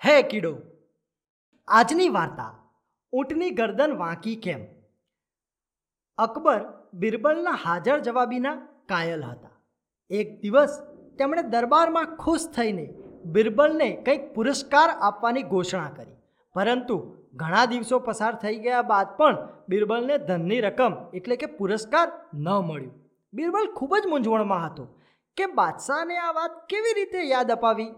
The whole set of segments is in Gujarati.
હે કીડો, આજની વાર્તા ઊંટની ગરદન વાંકી કેમ? અકબર બિરબલના હાજર જવાબીના કાયલ હતા. એક દિવસ તેમણે દરબારમાં ખુશ થઈને બિરબલને કંઈક પુરસ્કાર આપવાની ઘોષણા કરી. પરંતુ ઘણા દિવસો પસાર થઈ ગયા બાદ પણ બિરબલને ધનની રકમ એટલે કે પુરસ્કાર ન મળ્યું. બિરબલ ખૂબ જ મૂંઝવણમાં હતો કે બાદશાહને આ વાત કેવી રીતે યાદ અપાવી?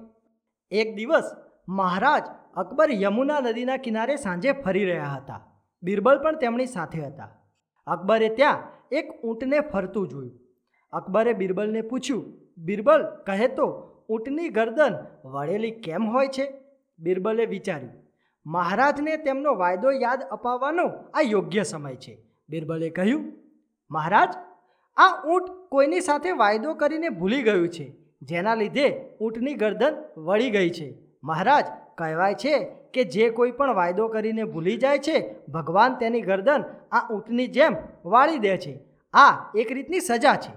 એક દિવસ મહારાજ અકબર યમુના નદીના કિનારે સાંજે ફરી રહ્યા હતા. બિરબલ પણ તેમની સાથે હતા. અકબરે ત્યાં એક ઊંટને ફરતું જોયું. અકબરે બિરબલને પૂછ્યું, બિરબલ, કહે તો ઊંટની ગરદન વળેલી કેમ હોય છે? બિરબલે વિચાર્યું, મહારાજને તેમનો વાયદો યાદ અપાવવાનો આ યોગ્ય સમય છે. બિરબલે કહ્યું, મહારાજ, આ ઊંટ કોઈની સાથે વાયદો કરીને ભૂલી ગયું છે, જેના લીધે ઊંટની ગરદન વળી ગઈ છે. મહારાજ, કહેવાય છે કે જે કોઈ પણ વાયદો કરીને ભૂલી જાય છે, ભગવાન તેની ગરદન આ ઊંટની જેમ વાળી દે છે. આ એક રીતની સજા છે.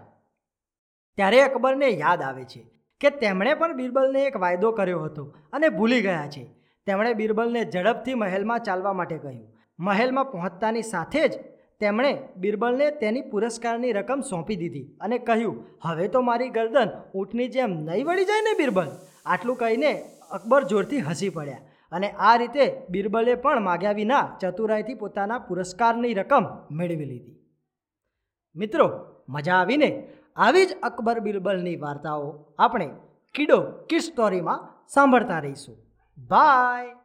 ત્યારે અકબરને યાદ આવે છે કે તેમણે પણ બિરબલને એક વાયદો કર્યો હતો અને ભૂલી ગયા છે. તેમણે બિરબલને ઝડપથી મહેલમાં ચાલવા માટે કહ્યું. મહેલમાં પહોંચતાની સાથે જ તેમણે બિરબલને તેની પુરસ્કારની રકમ સોંપી દીધી અને કહ્યું, હવે તો મારી ગરદન ઊંટની જેમ નહીં વળી જાય ને બિરબલ? આટલું કહીને અકબર જોરથી હસી પડ્યા અને આ રીતે બિરબલે પણ માગ્યા વિના ચતુરાઈથી પોતાના પુરસ્કારની રકમ મેળવી લીધી. મિત્રો, મજા આવીને આવી જ અકબર બિરબલની વાર્તાઓ આપણે કીડો કિસ સ્ટોરીમાં સાંભળતા રહીશું. બાય!